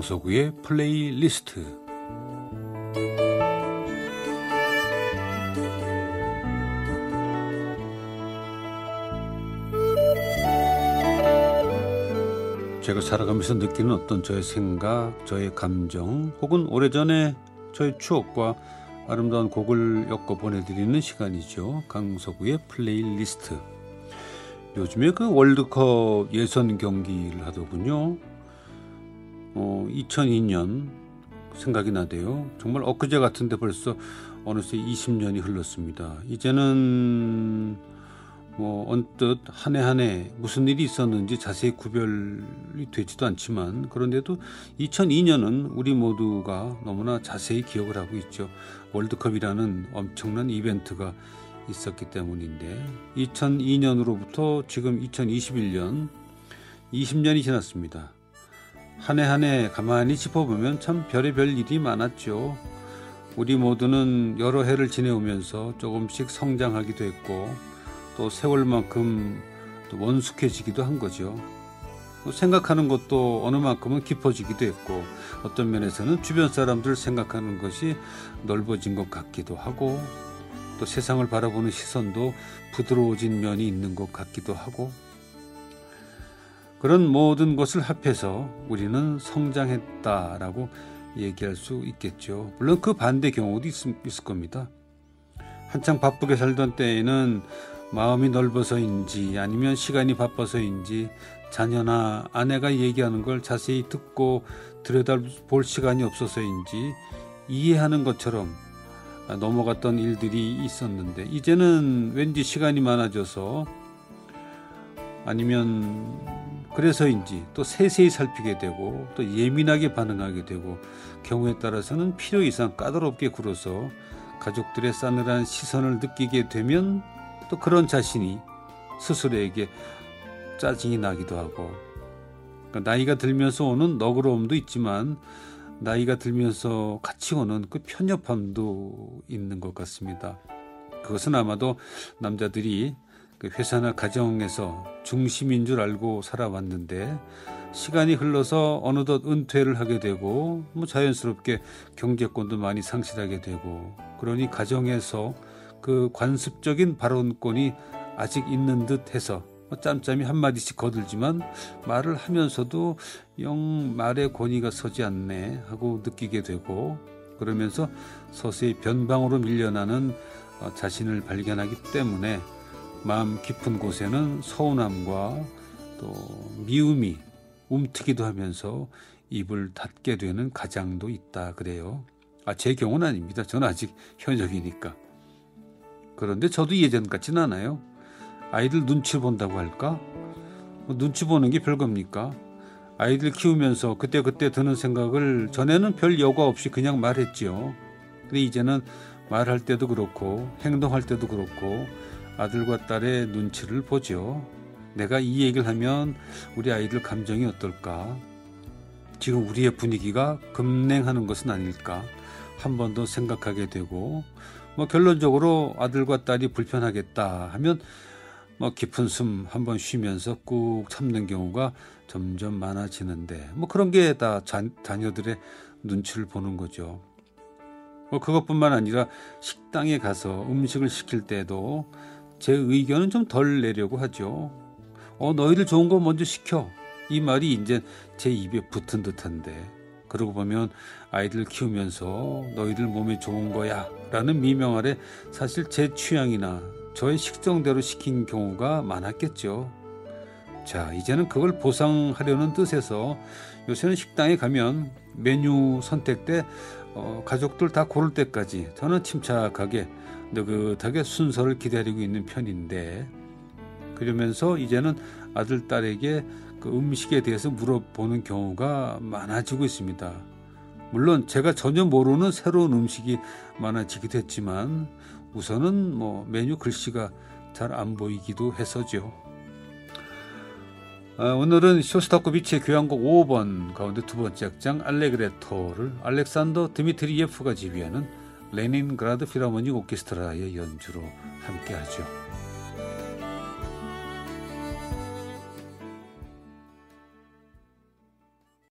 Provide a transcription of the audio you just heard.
강서구의 플레이리스트 제가 살아가면서 느끼는 어떤 저의 생각, 저의 감정 혹은 오래전에 저의 추억과 아름다운 곡을 엮어 보내드리는 시간이죠. 강서구의 플레이리스트. 요즘에 그 월드컵 예선 경기를 하더군요. 어, 2002년 생각이 나대요. 정말 엊그제 같은데 벌써 어느새 20년이 흘렀습니다. 이제는 뭐 언뜻 한 해 한 해 무슨 일이 있었는지 자세히 구별이 되지도 않지만 그런데도 2002년은 우리 모두가 너무나 자세히 기억을 하고 있죠. 월드컵이라는 엄청난 이벤트가 있었기 때문인데 2002년으로부터 지금 2021년 20년이 지났습니다. 한 해 한 해 가만히 짚어보면 참 별의별 일이 많았죠. 우리 모두는 여러 해를 지내오면서 조금씩 성장하기도 했고 또 세월만큼 또 원숙해지기도 한 거죠. 생각하는 것도 어느 만큼은 깊어지기도 했고 어떤 면에서는 주변 사람들 생각하는 것이 넓어진 것 같기도 하고 또 세상을 바라보는 시선도 부드러워진 면이 있는 것 같기도 하고 그런 모든 것을 합해서 우리는 성장했다라고 얘기할 수 있겠죠. 물론 그 반대 경우도 있, 있을 겁니다. 한창 바쁘게 살던 때에는 마음이 넓어서인지 아니면 시간이 바빠서인지 자녀나 아내가 얘기하는 걸 자세히 듣고 들여다볼 시간이 없어서인지 이해하는 것처럼 넘어갔던 일들이 있었는데 이제는 왠지 시간이 많아져서 아니면 그래서인지 또 세세히 살피게 되고 또 예민하게 반응하게 되고 경우에 따라서는 필요 이상 까다롭게 굴어서 가족들의 싸늘한 시선을 느끼게 되면 또 그런 자신이 스스로에게 짜증이 나기도 하고 그러니까 나이가 들면서 오는 너그러움도 있지만 나이가 들면서 같이 오는 그 편협함도 있는 것 같습니다. 그것은 아마도 남자들이 그 회사나 가정에서 중심인 줄 알고 살아왔는데 시간이 흘러서 어느덧 은퇴를 하게 되고 뭐 자연스럽게 경제권도 많이 상실하게 되고 그러니 가정에서 그 관습적인 발언권이 아직 있는 듯 해서 뭐 짬짬이 한마디씩 거들지만 말을 하면서도 영 말의 권위가 서지 않네 하고 느끼게 되고 그러면서 서서히 변방으로 밀려나는 어, 자신을 발견하기 때문에 마음 깊은 곳에는 서운함과 또 미움이 움트기도 하면서 입을 닫게 되는 가장도 있다 그래요. 아, 제 경우는 아닙니다. 저는 아직 현역이니까. 그런데 저도 예전 같지는 않아요. 아이들 눈치 본다고 할까? 뭐 눈치 보는 게 별겁니까? 아이들 키우면서 그때그때 드는 생각을 전에는 별 여과 없이 그냥 말했지요. 근데 이제는 말할 때도 그렇고 행동할 때도 그렇고 아들과 딸의 눈치를 보죠. 내가 이 얘기를 하면 우리 아이들 감정이 어떨까? 지금 우리의 분위기가 급냉하는 것은 아닐까? 한 번 더 생각하게 되고 뭐 결론적으로 아들과 딸이 불편하겠다 하면 뭐 깊은 숨 한 번 쉬면서 꾹 참는 경우가 점점 많아지는데 뭐 그런 게 다 자녀들의 눈치를 보는 거죠. 뭐 그것뿐만 아니라 식당에 가서 음식을 시킬 때도 제 의견은 좀 덜 내려고 하죠. 어 너희들 좋은 거 먼저 시켜. 이 말이 이제 제 입에 붙은 듯한데 그러고 보면 아이들 키우면서 너희들 몸에 좋은 거야 라는 미명 아래 사실 제 취향이나 저의 식성대로 시킨 경우가 많았겠죠. 자, 이제는 그걸 보상하려는 뜻에서 요새는 식당에 가면 메뉴 선택 때 어, 가족들 다 고를 때까지 저는 침착하게 느긋하게 순서를 기다리고 있는 편인데 그러면서 이제는 아들 딸에게 그 음식에 대해서 물어보는 경우가 많아지고 있습니다. 물론 제가 전혀 모르는 새로운 음식이 많아지기도 했지만 우선은 뭐 메뉴 글씨가 잘 안 보이기도 해서죠. 아, 오늘은 쇼스타코비치의 교향곡 5번 가운데 두 번째 악장 알레그레토를 알렉산더 드미트리예프가 지휘하는 레닌그라드 필하모닉 오케스트라의 연주로 함께하죠.